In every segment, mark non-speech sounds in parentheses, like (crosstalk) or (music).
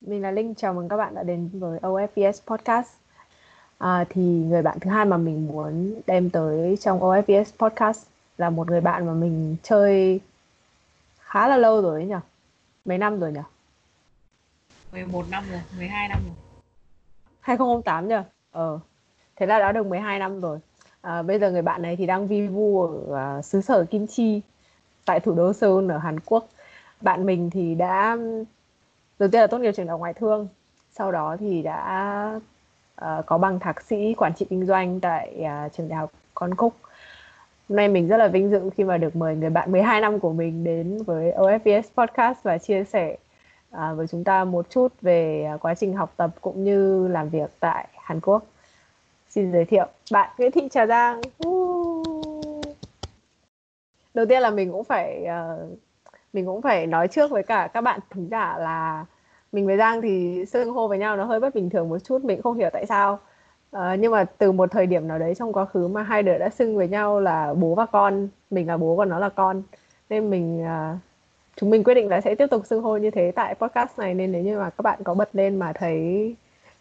mình là Linh, chào mừng các bạn đã đến với OFPS Podcast. À, thì người bạn thứ hai mà mình muốn đem tới trong OFPS Podcast là một người bạn mà mình chơi khá là lâu rồi ấy nhỉ? Mấy năm rồi nhỉ? 11 năm rồi, 12 năm rồi. 2008 nhỉ? Ờ, thế là đã được 12 năm rồi. À, bây giờ người bạn này thì đang vi vu ở uh, xứ sở Kim Chi tại thủ đô Seoul ở Hàn Quốc. Bạn mình thì đã đầu tiên là tốt nghiệp trường đại học ngoại thương. Sau đó thì đã uh, có bằng thạc sĩ quản trị kinh doanh tại uh, trường đại học Con Cúc hôm nay mình rất là vinh dự khi mà được mời người bạn 12 năm của mình đến với OFPS Podcast và chia sẻ uh, với chúng ta một chút về uh, quá trình học tập cũng như làm việc tại Hàn Quốc. Xin giới thiệu bạn Nguyễn Thị Trà Giang. Đầu tiên là mình cũng phải uh, mình cũng phải nói trước với cả các bạn thính giả là mình với Giang thì xưng hô với nhau nó hơi bất bình thường một chút mình không hiểu tại sao. Uh, nhưng mà từ một thời điểm nào đấy trong quá khứ mà hai đứa đã xưng với nhau là bố và con mình là bố còn nó là con nên mình uh, chúng mình quyết định là sẽ tiếp tục xưng hô như thế tại podcast này nên nếu như mà các bạn có bật lên mà thấy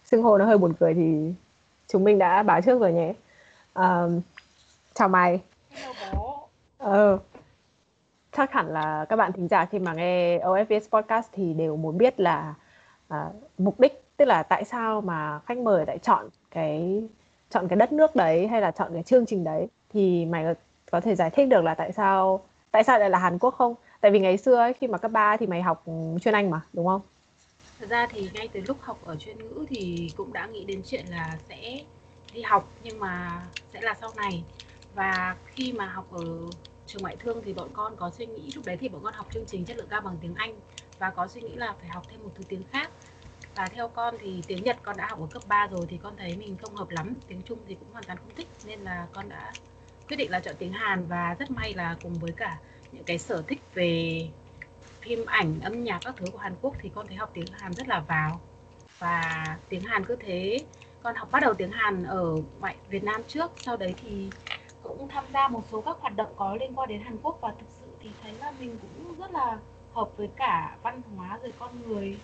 xưng hô nó hơi buồn cười thì chúng mình đã báo trước rồi nhé. Uh, chào mày. Hello bố. ờ chắc hẳn là các bạn thính giả khi mà nghe OFVS podcast thì đều muốn biết là uh, mục đích tức là tại sao mà khách mời lại chọn cái chọn cái đất nước đấy hay là chọn cái chương trình đấy thì mày có, có thể giải thích được là tại sao tại sao lại là Hàn Quốc không? Tại vì ngày xưa ấy, khi mà cấp 3 thì mày học chuyên Anh mà đúng không? Thật ra thì ngay từ lúc học ở chuyên ngữ thì cũng đã nghĩ đến chuyện là sẽ đi học nhưng mà sẽ là sau này và khi mà học ở trường ngoại thương thì bọn con có suy nghĩ, lúc đấy thì bọn con học chương trình chất lượng cao bằng tiếng Anh và có suy nghĩ là phải học thêm một thứ tiếng khác. Và theo con thì tiếng Nhật con đã học ở cấp 3 rồi thì con thấy mình không hợp lắm, tiếng Trung thì cũng hoàn toàn không thích nên là con đã quyết định là chọn tiếng Hàn và rất may là cùng với cả những cái sở thích về phim ảnh, âm nhạc các thứ của Hàn Quốc thì con thấy học tiếng Hàn rất là vào. Và tiếng Hàn cứ thế, con học bắt đầu tiếng Hàn ở ngoại Việt Nam trước, sau đấy thì cũng tham gia một số các hoạt động có liên quan đến Hàn Quốc và thực sự thì thấy là mình cũng rất là hợp với cả văn hóa rồi con người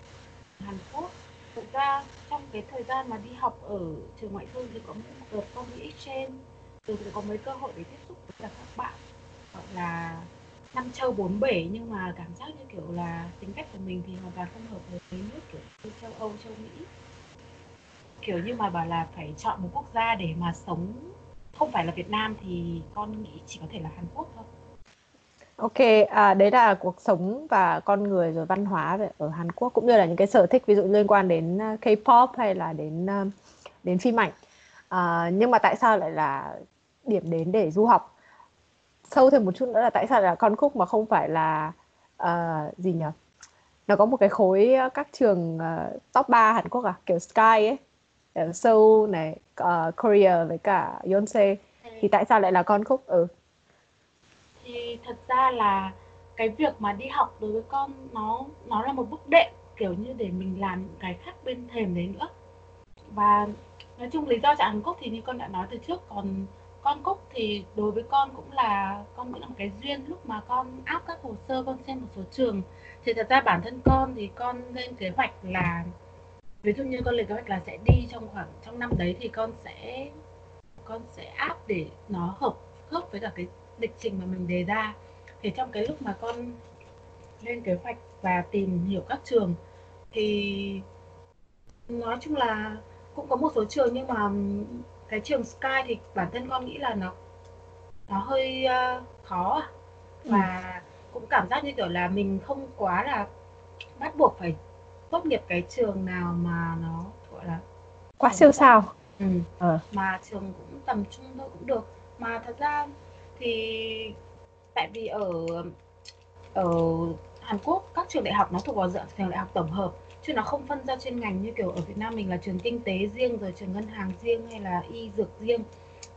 Hàn Quốc. Thực ra trong cái thời gian mà đi học ở trường ngoại thương thì có một đợt con đi exchange rồi có mấy cơ hội để tiếp xúc với cả các bạn, gọi là năm châu bốn bể. Nhưng mà cảm giác như kiểu là tính cách của mình thì hoàn toàn không hợp với mấy nước kiểu châu Âu, châu Mỹ. Kiểu như mà bảo là phải chọn một quốc gia để mà sống không phải là Việt Nam thì con nghĩ chỉ có thể là Hàn Quốc thôi. Ok, à, đấy là cuộc sống và con người rồi văn hóa ở Hàn Quốc cũng như là những cái sở thích ví dụ liên quan đến à, K-pop hay là đến à, đến phim ảnh. À, nhưng mà tại sao lại là điểm đến để du học? Sâu thêm một chút nữa là tại sao là con khúc mà không phải là uh, gì nhỉ? Nó có một cái khối các trường uh, top 3 Hàn Quốc à, kiểu Sky ấy, Seoul này, uh, Korea với cả Yonsei. Thì tại sao lại là con khúc? Ừ thì thật ra là cái việc mà đi học đối với con nó nó là một bước đệm kiểu như để mình làm những cái khác bên thềm đấy nữa và nói chung lý do chọn Hàn Quốc thì như con đã nói từ trước còn con Cúc thì đối với con cũng là con nghĩ là một cái duyên lúc mà con áp các hồ sơ con xem một số trường thì thật ra bản thân con thì con lên kế hoạch là ví dụ như con lên kế hoạch là sẽ đi trong khoảng trong năm đấy thì con sẽ con sẽ áp để nó hợp khớp với cả cái lịch trình mà mình đề ra thì trong cái lúc mà con lên kế hoạch và tìm hiểu các trường thì nói chung là cũng có một số trường nhưng mà cái trường Sky thì bản thân con nghĩ là nó nó hơi uh, khó ừ. và ừ. cũng cảm giác như kiểu là mình không quá là bắt buộc phải tốt nghiệp cái trường nào mà nó gọi là quá siêu sao ừ. ờ. mà trường cũng tầm trung thôi cũng được mà thật ra thì tại vì ở ở Hàn Quốc các trường đại học nó thuộc vào dạng trường đại học tổng hợp chứ nó không phân ra chuyên ngành như kiểu ở Việt Nam mình là trường kinh tế riêng rồi trường ngân hàng riêng hay là y dược riêng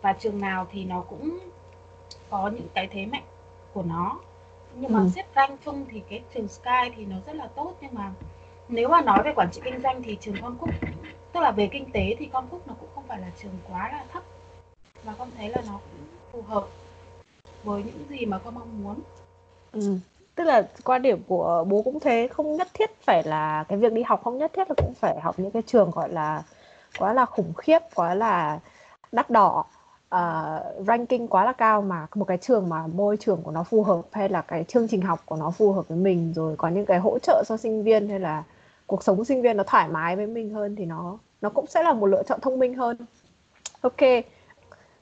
và trường nào thì nó cũng có những cái thế mạnh của nó nhưng mà ừ. xếp rank chung thì cái trường Sky thì nó rất là tốt nhưng mà nếu mà nói về quản trị kinh doanh thì trường con Cúc tức là về kinh tế thì con Cúc nó cũng không phải là trường quá là thấp và con thấy là nó cũng phù hợp với những gì mà con mong muốn ừ. tức là quan điểm của bố cũng thế không nhất thiết phải là cái việc đi học không nhất thiết là cũng phải học những cái trường gọi là quá là khủng khiếp quá là đắt đỏ uh, ranking quá là cao mà một cái trường mà môi trường của nó phù hợp hay là cái chương trình học của nó phù hợp với mình rồi có những cái hỗ trợ cho sinh viên hay là cuộc sống sinh viên nó thoải mái với mình hơn thì nó nó cũng sẽ là một lựa chọn thông minh hơn ok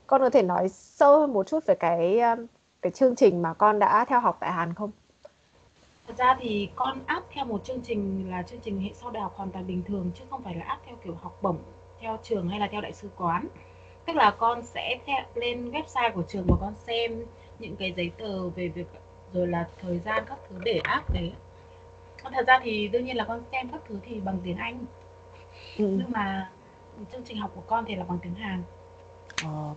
con có thể nói sâu hơn một chút về cái um, cái chương trình mà con đã theo học tại Hàn không? Thật ra thì con áp theo một chương trình là chương trình hệ sau đại học hoàn toàn bình thường chứ không phải là áp theo kiểu học bổng theo trường hay là theo đại sứ quán. Tức là con sẽ theo, lên website của trường và con xem những cái giấy tờ về việc rồi là thời gian các thứ để áp đấy. Thật ra thì đương nhiên là con xem các thứ thì bằng tiếng Anh. Ừ. Nhưng mà chương trình học của con thì là bằng tiếng Hàn. Ờ.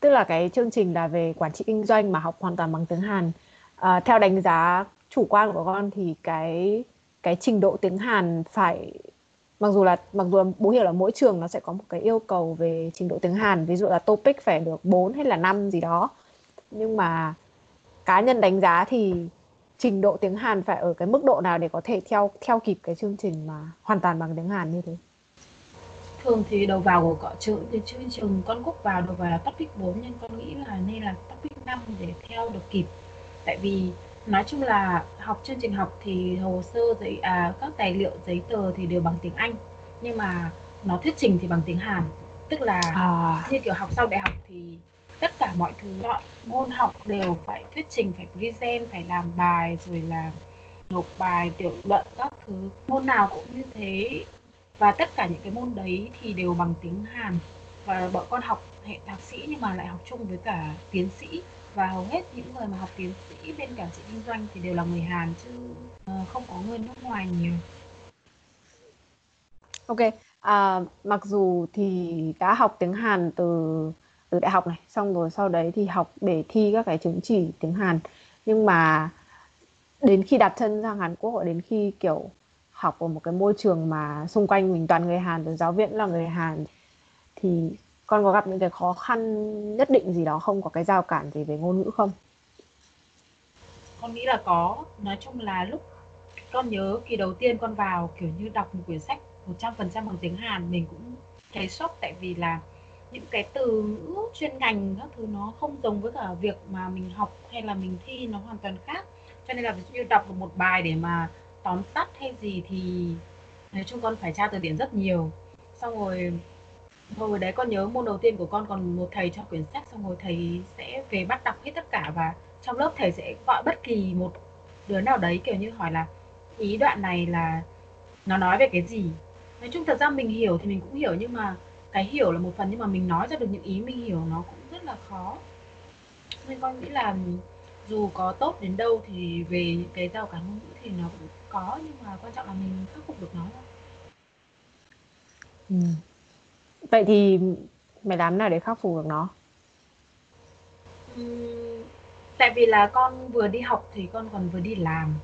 Tức là cái chương trình là về quản trị kinh doanh mà học hoàn toàn bằng tiếng Hàn. À, theo đánh giá chủ quan của con thì cái cái trình độ tiếng Hàn phải mặc dù là mặc dù là bố hiểu là mỗi trường nó sẽ có một cái yêu cầu về trình độ tiếng Hàn ví dụ là TOPIC phải được 4 hay là 5 gì đó nhưng mà cá nhân đánh giá thì trình độ tiếng Hàn phải ở cái mức độ nào để có thể theo theo kịp cái chương trình mà hoàn toàn bằng tiếng Hàn như thế? Thường thì đầu vào của cọ trường thì chương trường con cúc vào đầu vào là topic 4 nhưng con nghĩ là nên là topic 5 để theo được kịp. Tại vì nói chung là học chương trình học thì hồ sơ giấy à, các tài liệu giấy tờ thì đều bằng tiếng Anh nhưng mà nó thuyết trình thì bằng tiếng Hàn. Tức là à. như kiểu học sau đại học thì tất cả mọi thứ mọi môn học đều phải thuyết trình phải present phải làm bài rồi là nộp bài tiểu luận các thứ. Môn nào cũng như thế. Và tất cả những cái môn đấy thì đều bằng tiếng Hàn. Và bọn con học hệ thạc sĩ nhưng mà lại học chung với cả tiến sĩ. Và hầu hết những người mà học tiến sĩ bên quản trị kinh doanh thì đều là người Hàn chứ ờ, không có người nước ngoài nhiều. Ok, à, mặc dù thì đã học tiếng Hàn từ từ đại học này, xong rồi sau đấy thì học để thi các cái chứng chỉ tiếng Hàn, nhưng mà đến khi đặt chân sang Hàn Quốc, đến khi kiểu học ở một cái môi trường mà xung quanh mình toàn người Hàn rồi giáo viên là người Hàn thì con có gặp những cái khó khăn nhất định gì đó không? Có cái giao cản gì về ngôn ngữ không? Con nghĩ là có. Nói chung là lúc con nhớ kỳ đầu tiên con vào kiểu như đọc một quyển sách 100% bằng tiếng Hàn mình cũng thấy sốc tại vì là những cái từ ngữ chuyên ngành các thứ nó không giống với cả việc mà mình học hay là mình thi nó hoàn toàn khác. Cho nên là ví dụ như đọc một bài để mà tóm tắt hay gì thì nói chung con phải tra từ điển rất nhiều. Xong rồi hồi đấy con nhớ môn đầu tiên của con còn một thầy cho quyển sách, xong rồi thầy sẽ về bắt đọc hết tất cả và trong lớp thầy sẽ gọi bất kỳ một đứa nào đấy, kiểu như hỏi là, ý đoạn này là nó nói về cái gì? Nói chung thật ra mình hiểu thì mình cũng hiểu nhưng mà cái hiểu là một phần nhưng mà mình nói ra được những ý mình hiểu nó cũng rất là khó. Nên con nghĩ là dù có tốt đến đâu thì về cái rào cản ngôn ngữ thì nó cũng có nhưng mà quan trọng là mình khắc phục được nó thôi. Ừ. vậy thì mày làm nào để khắc phục được nó? Ừ, tại vì là con vừa đi học thì con còn vừa đi làm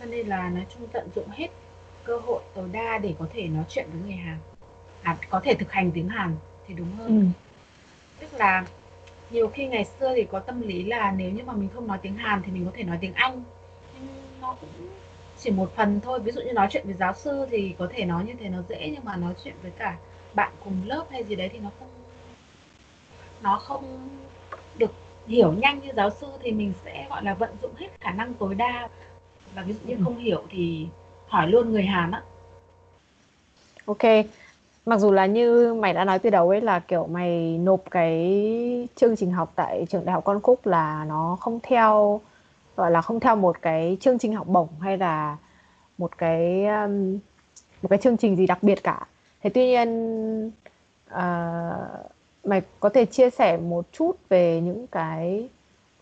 cho nên là nói chung tận dụng hết cơ hội tối đa để có thể nói chuyện với người Hàn à, có thể thực hành tiếng Hàn thì đúng hơn. Ừ. tức là nhiều khi ngày xưa thì có tâm lý là nếu như mà mình không nói tiếng Hàn thì mình có thể nói tiếng Anh. Nhưng nó cũng chỉ một phần thôi. Ví dụ như nói chuyện với giáo sư thì có thể nói như thế nó dễ nhưng mà nói chuyện với cả bạn cùng lớp hay gì đấy thì nó không nó không được hiểu nhanh như giáo sư thì mình sẽ gọi là vận dụng hết khả năng tối đa. Và ví dụ như không hiểu thì hỏi luôn người Hàn á. Ok mặc dù là như mày đã nói từ đầu ấy là kiểu mày nộp cái chương trình học tại trường đại học con cúc là nó không theo gọi là không theo một cái chương trình học bổng hay là một cái um, một cái chương trình gì đặc biệt cả thế tuy nhiên uh, mày có thể chia sẻ một chút về những cái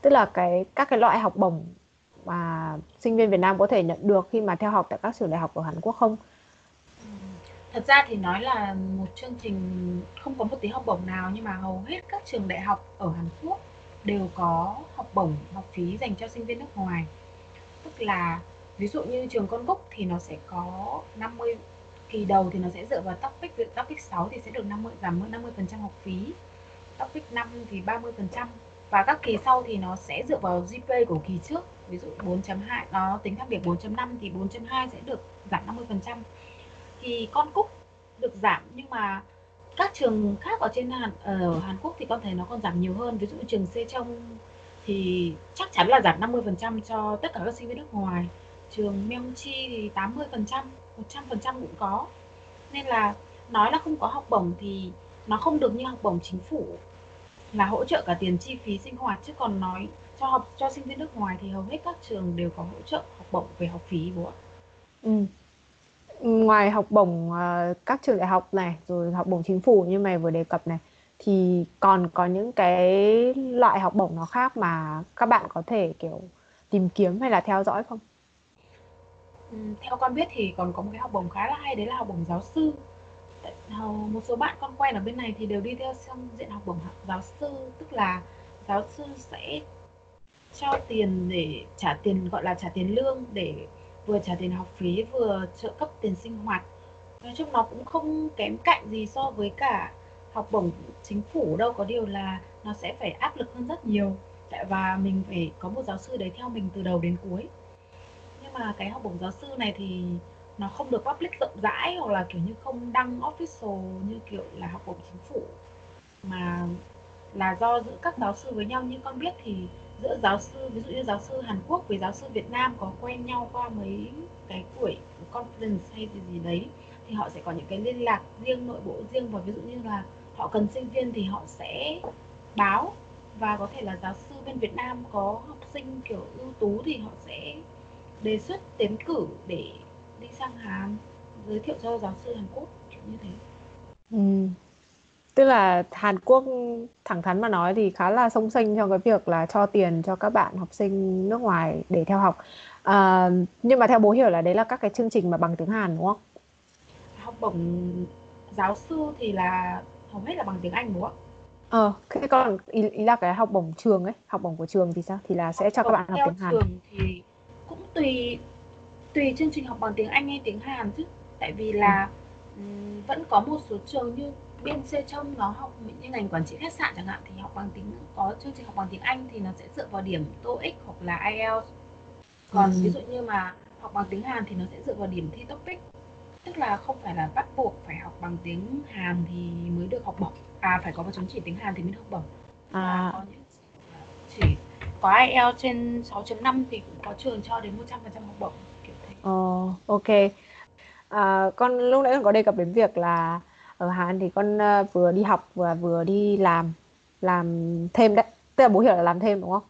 tức là cái các cái loại học bổng mà sinh viên Việt Nam có thể nhận được khi mà theo học tại các trường đại học ở Hàn Quốc không? Thật ra thì nói là một chương trình không có một tí học bổng nào, nhưng mà hầu hết các trường đại học ở Hàn Quốc đều có học bổng, học phí dành cho sinh viên nước ngoài. Tức là ví dụ như trường con Cúc thì nó sẽ có 50 kỳ đầu thì nó sẽ dựa vào topic topic 6 thì sẽ được 50 giảm 50 phần trăm học phí, topic 5 thì 30 phần trăm. Và các kỳ sau thì nó sẽ dựa vào GPA của kỳ trước, ví dụ 4.2 nó tính khác biệt 4.5 thì 4.2 sẽ được giảm 50% thì con Cúc được giảm, nhưng mà các trường khác ở trên Hàn, ở Hàn Quốc thì con thấy nó còn giảm nhiều hơn ví dụ trường Sejong thì chắc chắn là giảm 50% cho tất cả các sinh viên nước ngoài trường Myeongchi thì 80% 100% cũng có nên là nói là không có học bổng thì nó không được như học bổng chính phủ là hỗ trợ cả tiền chi phí sinh hoạt chứ còn nói cho học, cho sinh viên nước ngoài thì hầu hết các trường đều có hỗ trợ học bổng về học phí, bố ạ. Ừ. Ngoài học bổng uh, các trường đại học này rồi học bổng chính phủ như mày vừa đề cập này thì còn có những cái loại học bổng nó khác mà các bạn có thể kiểu tìm kiếm hay là theo dõi không? Ừ, theo con biết thì còn có một cái học bổng khá là hay đấy là học bổng giáo sư ờ, một số bạn con quen ở bên này thì đều đi theo trong diện học bổng giáo sư tức là giáo sư sẽ cho tiền để trả tiền gọi là trả tiền lương để vừa trả tiền học phí, vừa trợ cấp tiền sinh hoạt. Nói chung nó cũng không kém cạnh gì so với cả học bổng chính phủ đâu, có điều là nó sẽ phải áp lực hơn rất nhiều. Dạ, và mình phải có một giáo sư đấy theo mình từ đầu đến cuối. Nhưng mà cái học bổng giáo sư này thì nó không được public rộng rãi hoặc là kiểu như không đăng official như kiểu là học bổng chính phủ. Mà là do giữa các giáo sư với nhau, như con biết thì giữa giáo sư, ví dụ như giáo sư Hàn Quốc với giáo sư Việt Nam có quen nhau qua mấy cái buổi conference hay gì gì đấy, thì họ sẽ có những cái liên lạc riêng, nội bộ riêng và ví dụ như là họ cần sinh viên thì họ sẽ báo và có thể là giáo sư bên Việt Nam có học sinh kiểu ưu tú thì họ sẽ đề xuất tiến cử để đi sang Hàn, giới thiệu cho giáo sư Hàn Quốc, kiểu như thế. Ừ. Tức là Hàn Quốc thẳng thắn mà nói thì khá là song sinh trong cái việc là cho tiền cho các bạn học sinh nước ngoài để theo học. À, nhưng mà theo bố hiểu là đấy là các cái chương trình mà bằng tiếng Hàn đúng không? Học bổng giáo sư thì là hầu hết là bằng tiếng Anh đúng không ạ? Ờ, thế còn ý, ý là cái học bổng trường ấy, học bổng của trường thì sao? Thì là sẽ cho các bạn học tiếng Hàn. trường thì cũng tùy tùy chương trình học bằng tiếng Anh hay tiếng Hàn chứ. Tại vì là ừ. vẫn có một số trường như bên trong nó học như ngành quản trị khách sạn chẳng hạn thì học bằng tiếng có chương trình học bằng tiếng Anh thì nó sẽ dựa vào điểm TOEIC hoặc là IELTS. Còn ừ. ví dụ như mà học bằng tiếng Hàn thì nó sẽ dựa vào điểm thi TOPIK. Tức là không phải là bắt buộc phải học bằng tiếng Hàn thì mới được học bổng. À phải có một chứng chỉ tiếng Hàn thì mới được học bổng. À. Có những chỉ có IELTS trên 6.5 thì cũng có trường cho đến 100% học bổng kiểu thế. Oh, ok. À, con lúc nãy con có đề cập đến việc là ở Hàn thì con uh, vừa đi học và vừa đi làm làm thêm đấy. Tức là bố hiểu là làm thêm đúng không?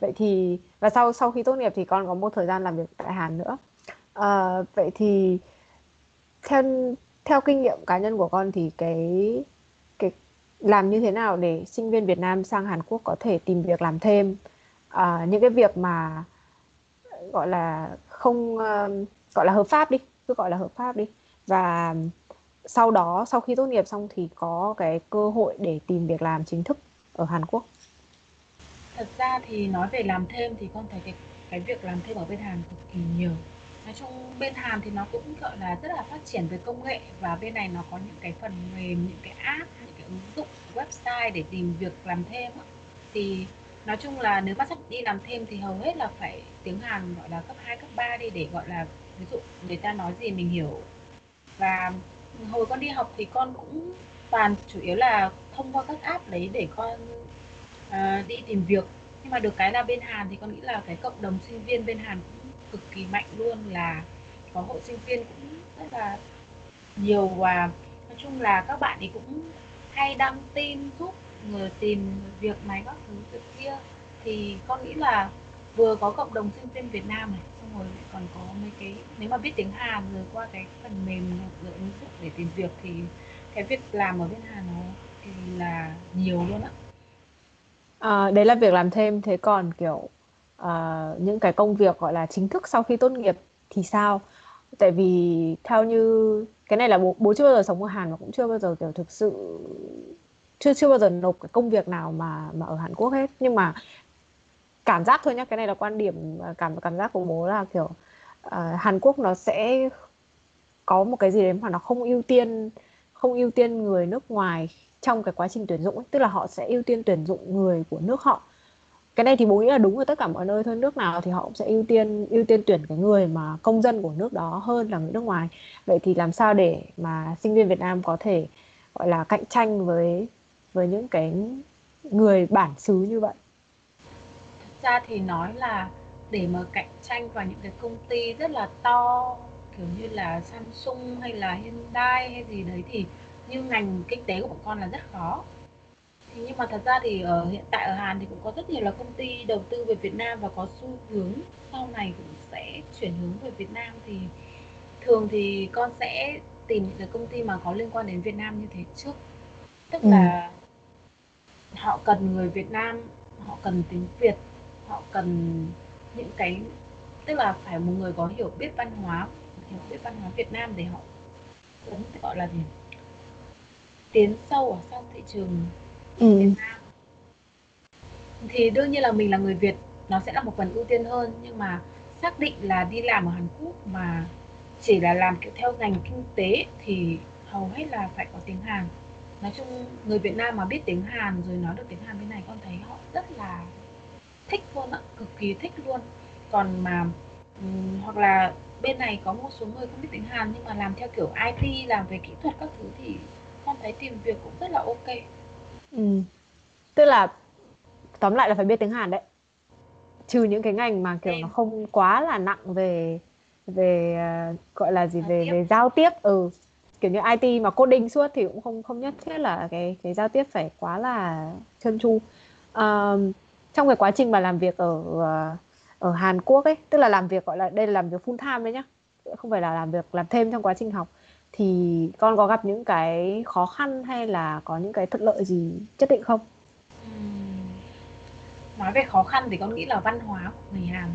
Vậy thì và sau sau khi tốt nghiệp thì con có một thời gian làm việc tại Hàn nữa. Uh, vậy thì theo theo kinh nghiệm cá nhân của con thì cái cái làm như thế nào để sinh viên Việt Nam sang Hàn Quốc có thể tìm việc làm thêm? Uh, những cái việc mà gọi là không uh, gọi là hợp pháp đi cứ gọi là hợp pháp đi. Và sau đó sau khi tốt nghiệp xong thì có cái cơ hội để tìm việc làm chính thức ở Hàn Quốc. Thật ra thì nói về làm thêm thì con thấy cái cái việc làm thêm ở bên Hàn cực kỳ nhiều. Nói chung bên Hàn thì nó cũng gọi là rất là phát triển về công nghệ và bên này nó có những cái phần mềm những cái app những cái ứng dụng website để tìm việc làm thêm thì nói chung là nếu mà sắp đi làm thêm thì hầu hết là phải tiếng Hàn gọi là cấp 2, cấp 3 đi để gọi là ví dụ người ta nói gì mình hiểu. Và hồi con đi học thì con cũng toàn chủ yếu là thông qua các app đấy để con uh, đi tìm việc. Nhưng mà được cái là bên Hàn thì con nghĩ là cái cộng đồng sinh viên bên Hàn cũng cực kỳ mạnh luôn là có hội sinh viên cũng rất là nhiều và nói chung là các bạn thì cũng hay đăng tin giúp người tìm việc này các thứ việc kia. Thì con nghĩ là vừa có cộng đồng sinh viên Việt Nam này xong rồi còn có mấy cái nếu mà biết tiếng Hàn rồi qua cái phần mềm rồi ứng dụng để tìm việc thì cái việc làm ở bên Hàn nó thì là nhiều luôn ạ à, đấy là việc làm thêm. Thế còn kiểu à, những cái công việc gọi là chính thức sau khi tốt nghiệp thì sao? Tại vì theo như cái này là bố bố chưa bao giờ sống ở Hàn và cũng chưa bao giờ kiểu thực sự chưa chưa bao giờ nộp cái công việc nào mà mà ở Hàn Quốc hết. Nhưng mà cảm giác thôi nhá cái này là quan điểm à, cảm cảm giác của bố là kiểu uh, Hàn Quốc nó sẽ có một cái gì đấy mà nó không ưu tiên không ưu tiên người nước ngoài trong cái quá trình tuyển dụng ấy. tức là họ sẽ ưu tiên tuyển dụng người của nước họ. Cái này thì bố nghĩ là đúng ở tất cả mọi nơi thôi. Nước nào thì họ cũng sẽ ưu tiên ưu tiên tuyển cái người mà công dân của nước đó hơn là người nước ngoài. Vậy thì làm sao để mà sinh viên Việt Nam có thể gọi là cạnh tranh với với những cái người bản xứ như vậy? Ra thì nói là để mà cạnh tranh vào những cái công ty rất là to kiểu như là Samsung hay là Hyundai hay gì đấy thì như ngành kinh tế của bọn con là rất khó thì nhưng mà thật ra thì ở hiện tại ở Hàn thì cũng có rất nhiều là công ty đầu tư về Việt Nam và có xu hướng sau này cũng sẽ chuyển hướng về Việt Nam thì thường thì con sẽ tìm những cái công ty mà có liên quan đến Việt Nam như thế trước tức ừ. là họ cần người Việt Nam họ cần tiếng Việt họ cần những cái tức là phải một người có hiểu biết văn hóa hiểu biết văn hóa Việt Nam để họ cũng gọi là gì tiến sâu ở trong thị trường ừ. Việt Nam. Thì đương nhiên là mình là người Việt nó sẽ là một phần ưu tiên hơn nhưng mà xác định là đi làm ở Hàn Quốc mà chỉ là làm kiểu theo ngành kinh tế thì hầu hết là phải có tiếng Hàn. Nói chung người Việt Nam mà biết tiếng Hàn rồi nói được tiếng Hàn bên này con thấy họ rất là thích luôn ạ cực kỳ thích luôn. Còn mà um, hoặc là bên này có một số người không biết tiếng Hàn nhưng mà làm theo kiểu IT làm về kỹ thuật các thứ thì con thấy tìm việc cũng rất là ok. Ừ. tức là tóm lại là phải biết tiếng Hàn đấy. Trừ những cái ngành mà kiểu Em. nó không quá là nặng về về uh, gọi là gì về về giao tiếp ừ. Kiểu như IT mà coding suốt thì cũng không không nhất thiết là cái cái giao tiếp phải quá là trơn tru. Uh, trong cái quá trình mà làm việc ở ờ, ở Hàn Quốc ấy tức là làm việc gọi là đây là làm việc full time đấy nhá không phải là làm việc làm thêm trong quá trình học thì con có gặp những cái khó khăn hay là có những cái thuận lợi gì nhất định không? nói về khó khăn thì con nghĩ là văn hóa của người Hàn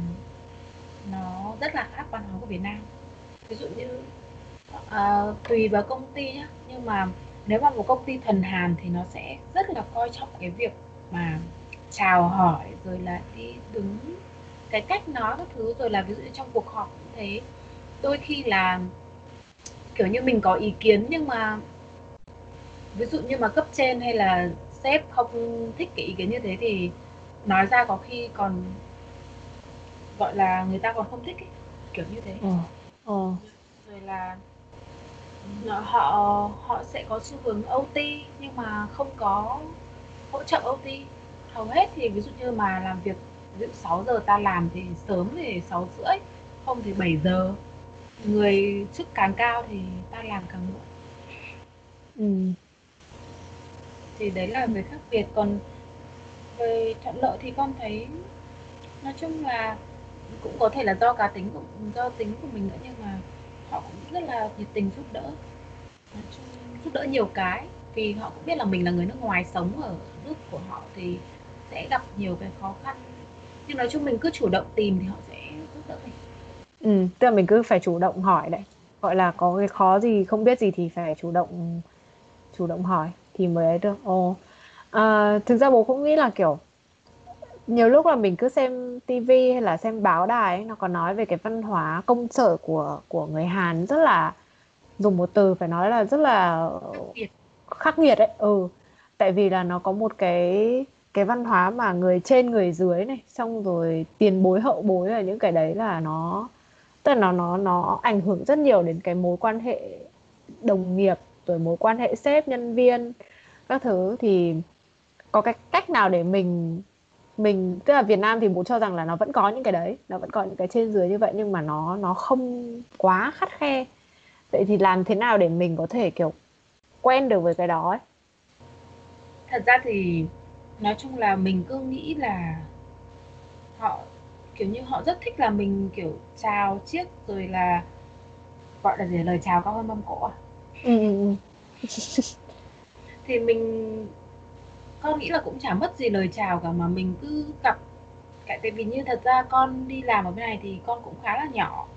nó rất là khác văn hóa của Việt Nam ví dụ như uh, tùy vào công ty nhá nhưng mà nếu mà một công ty thuần Hàn thì nó sẽ rất là coi trọng cái việc mà chào hỏi rồi là đi đứng cái cách nói các thứ rồi là ví dụ như trong cuộc họp cũng thế đôi khi là kiểu như mình có ý kiến nhưng mà ví dụ như mà cấp trên hay là sếp không thích cái ý kiến như thế thì nói ra có khi còn gọi là người ta còn không thích ấy. kiểu như thế ừ. Ừ. rồi là họ họ sẽ có xu hướng OT nhưng mà không có hỗ trợ OT hầu hết thì ví dụ như mà làm việc ví dụ 6 giờ ta làm thì sớm thì 6 rưỡi không thì 7 giờ. Người chức càng cao thì ta làm càng muộn. Ừ. thì đấy là về khác biệt. Còn về thuận lợi thì con thấy nói chung là cũng có thể là do cá tính của do tính của mình nữa nhưng mà họ cũng rất là nhiệt tình giúp đỡ. Nói chung giúp đỡ nhiều cái vì họ cũng biết là mình là người nước ngoài sống ở nước của họ thì sẽ gặp nhiều cái khó khăn. Nhưng nói chung mình cứ chủ động tìm thì họ sẽ giúp đỡ mình. Ừ, tức là mình cứ phải chủ động hỏi đấy. Gọi là có cái khó gì không biết gì thì phải chủ động chủ động hỏi thì mới ấy được. Ồ. À, thực ra bố cũng nghĩ là kiểu nhiều lúc là mình cứ xem tivi hay là xem báo đài ấy, nó còn nói về cái văn hóa công sở của của người Hàn rất là dùng một từ phải nói là rất là khắc nghiệt. đấy ừ. Tại vì là nó có một cái cái văn hóa mà người trên, người dưới này, xong rồi tiền bối, hậu bối là những cái đấy là nó, tức là nó nó nó ảnh hưởng rất nhiều đến cái mối quan hệ đồng nghiệp, rồi mối quan hệ sếp, nhân viên, các thứ. Thì có cái cách nào để mình mình, tức là Việt Nam thì bố cho rằng là nó vẫn có những cái đấy, nó vẫn có những cái trên dưới như vậy, nhưng mà nó nó không quá khắt khe. Vậy thì làm thế nào để mình có thể, kiểu, quen được với cái đó ấy? Thật ra thì nói chung là mình cứ nghĩ là họ kiểu như họ rất thích là mình kiểu chào chiếc rồi là gọi là gì lời chào cao hơn mâm cổ à ừ, ừ, ừ. (laughs) thì mình con nghĩ là cũng chả mất gì lời chào cả mà mình cứ gặp tại vì như thật ra con đi làm ở bên này thì con cũng khá là nhỏ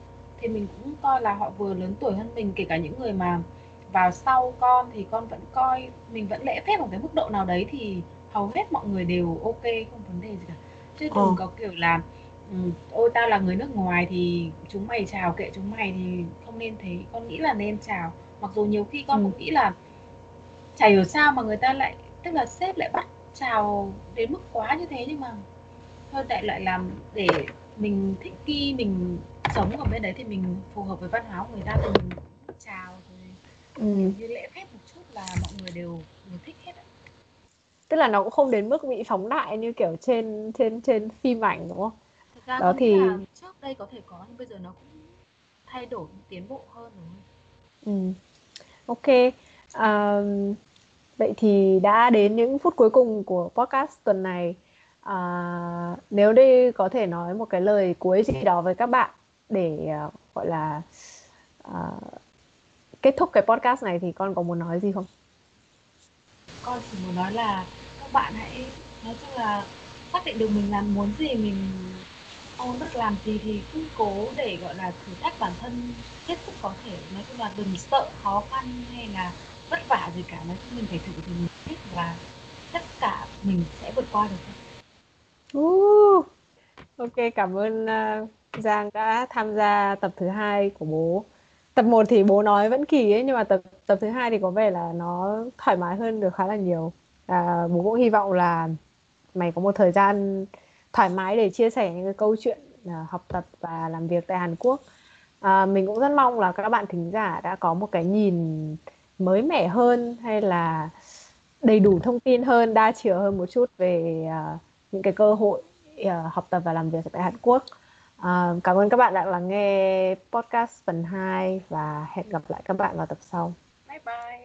thì mình cũng coi là họ vừa lớn tuổi hơn mình kể cả những người mà vào sau con thì con vẫn coi mình vẫn lễ phép ở cái mức độ nào đấy thì hầu hết mọi người đều ok không vấn đề gì cả chứ đừng ờ. có kiểu là ừ, ôi tao là người nước ngoài thì chúng mày chào kệ chúng mày thì không nên thế con nghĩ là nên chào mặc dù nhiều khi con ừ. cũng nghĩ là chả hiểu sao mà người ta lại tức là sếp lại bắt chào đến mức quá như thế nhưng mà thôi tại lại làm để mình thích khi mình sống ở bên đấy thì mình phù hợp với văn hóa của người ta thì mình chào rồi ừ. như lễ phép một chút là mọi người đều đều thích tức là nó cũng không đến mức bị phóng đại như kiểu trên trên trên phim ảnh đúng không? Thực ra đó thì trước đây có thể có nhưng bây giờ nó cũng thay đổi tiến bộ hơn rồi. Ừ. Ok. À, vậy thì đã đến những phút cuối cùng của podcast tuần này. À, nếu đi có thể nói một cái lời cuối gì đó với các bạn để uh, gọi là uh, kết thúc cái podcast này thì con có muốn nói gì không? Con chỉ muốn nói là các bạn hãy nói chung là xác định được mình làm muốn gì mình mong muốn làm gì thì cứ cố để gọi là thử thách bản thân hết sức có thể. Nói chung là đừng sợ khó khăn hay là vất vả gì cả. Nói chung mình phải thử thì mình biết và tất cả mình sẽ vượt qua được. Uh, ok cảm ơn uh, Giang đã tham gia tập thứ hai của bố. Tập 1 thì bố nói vẫn kỳ ấy nhưng mà tập tập thứ hai thì có vẻ là nó thoải mái hơn được khá là nhiều à, bố cũng hy vọng là mày có một thời gian thoải mái để chia sẻ những cái câu chuyện à, học tập và làm việc tại Hàn Quốc. À, mình cũng rất mong là các bạn thính giả đã có một cái nhìn mới mẻ hơn hay là đầy đủ thông tin hơn đa chiều hơn một chút về à, những cái cơ hội à, học tập và làm việc tại Hàn Quốc. Uh, cảm ơn các bạn đã lắng nghe podcast phần 2 và hẹn gặp lại các bạn vào tập sau. Bye bye.